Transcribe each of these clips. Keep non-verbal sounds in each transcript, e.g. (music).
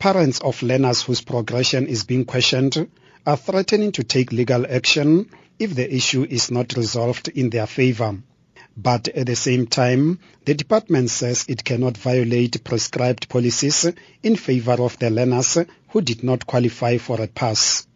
Parents of learners whose progression is being questioned are threatening to take legal action if the issue is not resolved in their favor. But at the same time, the department says it cannot violate prescribed policies in favor of the learners who did not qualify for a pass.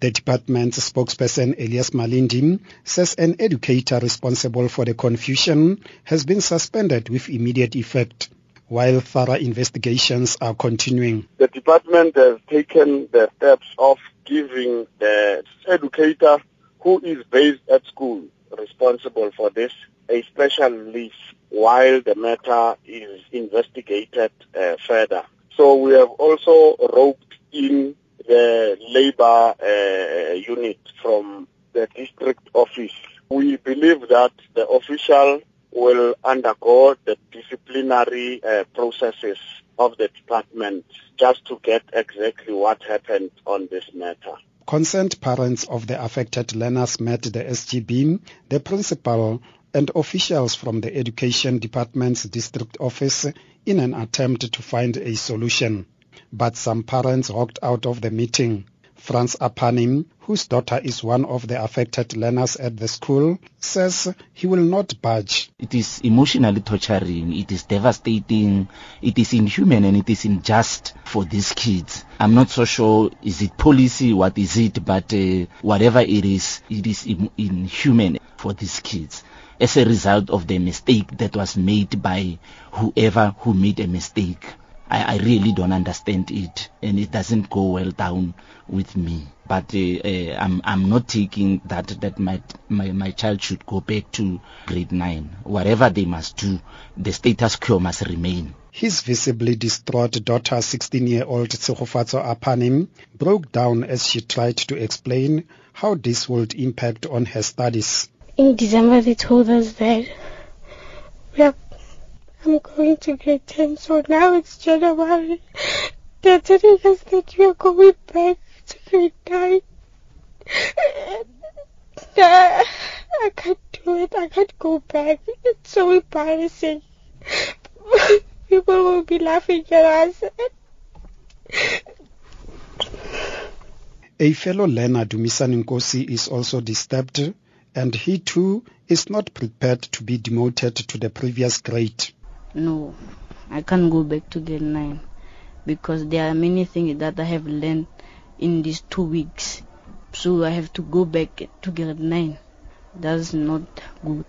The department's spokesperson Elias Malindi says an educator responsible for the confusion has been suspended with immediate effect while thorough investigations are continuing. The department has taken the steps of giving the educator who is based at school responsible for this a special leave while the matter is investigated uh, further. So we have also roped in the labor uh, unit from the district office. We believe that the official will undergo the disciplinary uh, processes of the department just to get exactly what happened on this matter. Concerned parents of the affected learners met the SGB, the principal and officials from the Education Department's district office in an attempt to find a solution. But some parents walked out of the meeting. Franz Apanim, whose daughter is one of the affected learners at the school, says he will not budge. It is emotionally torturing, it is devastating, it is inhuman and it is unjust for these kids. I'm not so sure is it policy, what is it, but uh, whatever it is, it is inhuman for these kids as a result of the mistake that was made by whoever who made a mistake. I, I, really don't understand it, and it doesn't go well down with me. But uh, uh, I'm I'm not taking that that my, my my child should go back to grade nine. Whatever they must do, the status quo must remain. His visibly distraught daughter, 16-year-old Tsegofatso Apanim, broke down as she tried to explain how this would impact on her studies. In December, they told us that we are I'm going to grade 10, so now it's January. They're telling us that we are going back to grade 9. I, I can't do it. I can't go back. It's so embarrassing. (laughs) People will be laughing at us. A fellow learner, Dumisani Nkosi, is also disturbed and he too is not prepared to be demoted to the previous grade. No, I can't go back to grade 9 because there are many things that I have learned in these two weeks. So I have to go back to grade 9. That's not good.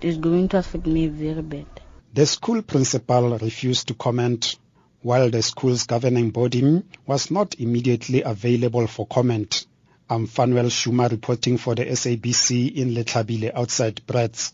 It is going to affect me very bad. The school principal refused to comment while the school's governing body was not immediately available for comment. I'm Phanuel Shuma reporting for the SABC in Letlhabile outside Brits.